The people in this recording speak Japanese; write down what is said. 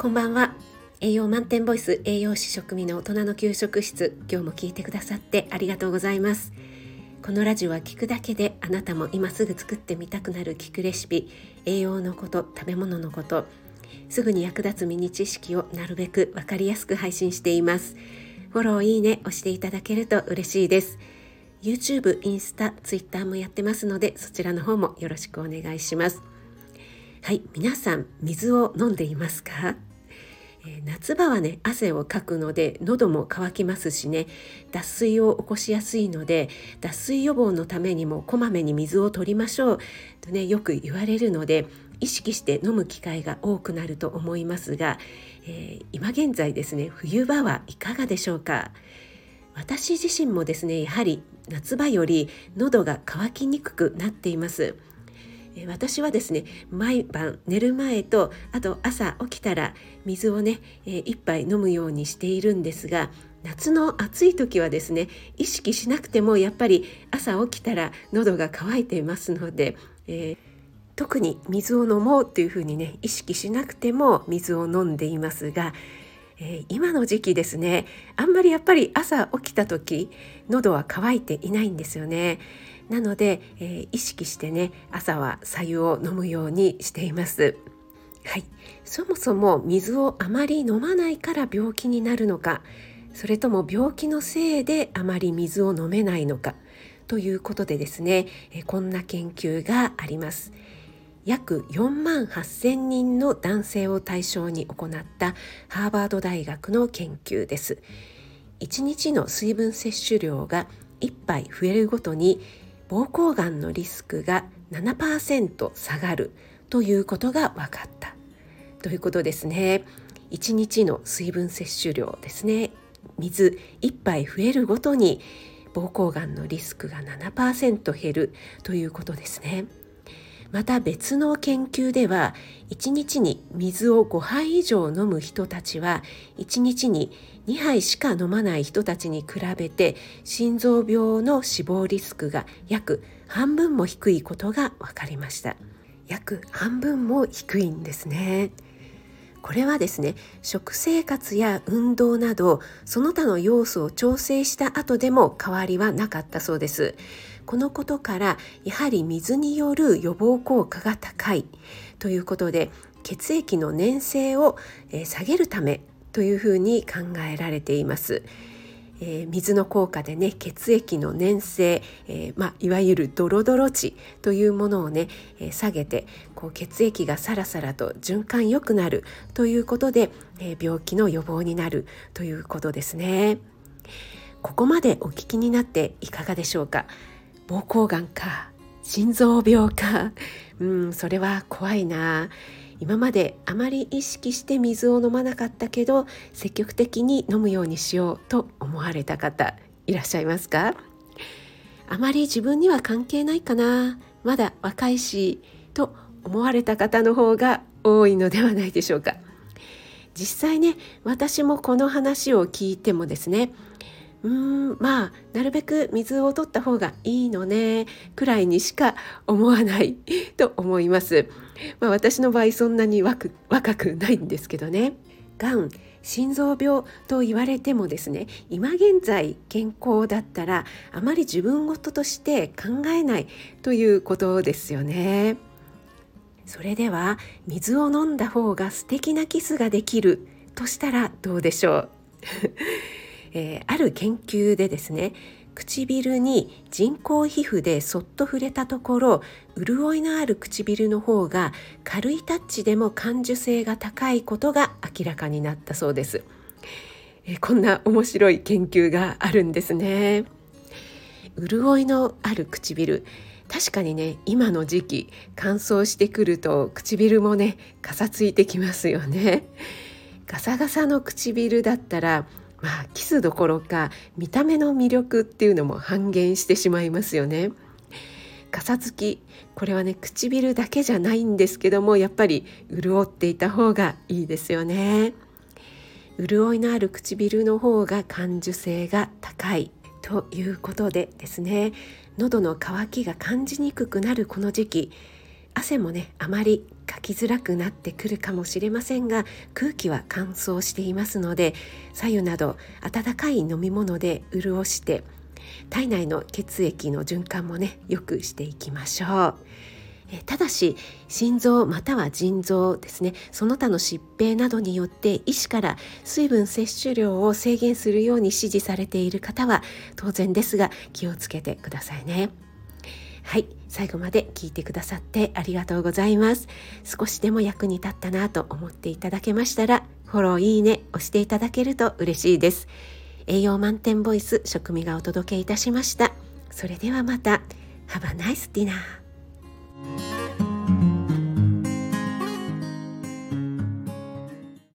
こんばんは。栄養満点ボイス栄養士食味の大人の給食室。今日も聞いてくださってありがとうございます。このラジオは聞くだけであなたも今すぐ作ってみたくなる聞くレシピ栄養のこと食べ物のことすぐに役立つミニ知識をなるべくわかりやすく配信しています。フォローいいね押していただけると嬉しいです。YouTube、インスタ、Twitter もやってますのでそちらの方もよろしくお願いします。はい皆さん水を飲んでいますか？え夏場はね汗をかくので喉も渇きますしね。脱水を起こしやすいので脱水予防のためにもこまめに水を取りましょう。とねよく言われるので意識して飲む機会が多くなると思いますが、えー、今現在ですね冬場はいかがでしょうか？私自身もですねやはり夏場より喉が渇きにくくなっています。私はですね毎晩寝る前とあと朝起きたら水をね、え、1杯飲むようにしているんですが夏の暑い時はですね意識しなくてもやっぱり朝起きたら喉が渇いていますので、えー、特に水を飲もうっていうふうにね意識しなくても水を飲んでいますが、えー、今の時期ですねあんまりやっぱり朝起きた時喉は渇いていないんですよね。なので、えー、意識してね朝は白湯を飲むようにしています。はい、そもそも水をあまり飲まないから病気になるのかそれとも病気のせいであまり水を飲めないのかということでですね、えこんな研究があります。約4万8,000人の男性を対象に行ったハーバード大学の研究です。1日の水分摂取量が1杯増えるごとに膀胱がんのリスクが7%下がるということが分かった。ということですね。1日の水分摂取量ですね。水1杯増えるごとに膀胱がんのリスクが7%減るということですね。また別の研究では1日に水を5杯以上飲む人たちは1日に2杯しか飲まない人たちに比べて心臓病の死亡リスクが約半分も低いことが分かりました。約半分も低いんですね。これはですね食生活や運動などその他の要素を調整した後でも変わりはなかったそうです。このことからやはり水による予防効果が高いということで血液の粘性を下げるためというふうに考えられています。えー、水の効果でね血液の粘性、えー、まあ、いわゆるドロドロ値というものをね、えー、下げてこう血液がサラサラと循環良くなるということで、え病気の予防になるということですね。ここまでお聞きになっていかがでしょうか？膀胱がんか心臓病か。うんそれは怖いな。今まであまり意識して水を飲まなかったけど積極的に飲むようにしようと思われた方いらっしゃいますか？あまり自分には関係ないかな。まだ若いしと思われた方の方が多いのではないでしょうか。実際ね私もこの話を聞いてもですねうーんまあなるべく水を取った方がいいのねくらいにしか思わないと思います。まあ、私の場合そんなに若くないんですけどね。がん心臓病と言われてもですね今現在健康だったらあまり自分事として考えないということですよね。それでは水を飲んだ方が素敵なキスができるとしたらどうでしょう？えー、ある研究でですね唇に人工皮膚でそっと触れたところ潤いのある唇の方が軽いタッチでも感受性が高いことが明らかになったそうです、え、こんな面白い研究があるんですね。潤いのある唇。確かにね今の時期乾燥してくると唇もねかさついてきますよね。ガサガサの唇だったらまあキスどころか見た目の魅力っていうのも半減してしまいますよね。かさつきこれはね唇だけじゃないんですけどもやっぱり潤っていた方がいいですよね。潤いのある唇の方が感受性が高いということでですね喉の渇きが感じにくくなるこの時期汗もねあまりかきづらくなってくるかもしれませんが空気は乾燥していますので左右など温かい飲み物で潤して体内の血液の循環もね良くしていきましょう。ただし心臓または腎臓ですねその他の疾病などによって医師から水分摂取量を制限するように指示されている方は当然ですが気をつけてくださいね。はい最後まで聞いてくださってありがとうございます。少しでも役に立ったなと思っていただけましたらフォローいいね押していただけると嬉しいです。栄養満点ボイス食味がお届けいたしました。それではまた。Have a nice dinner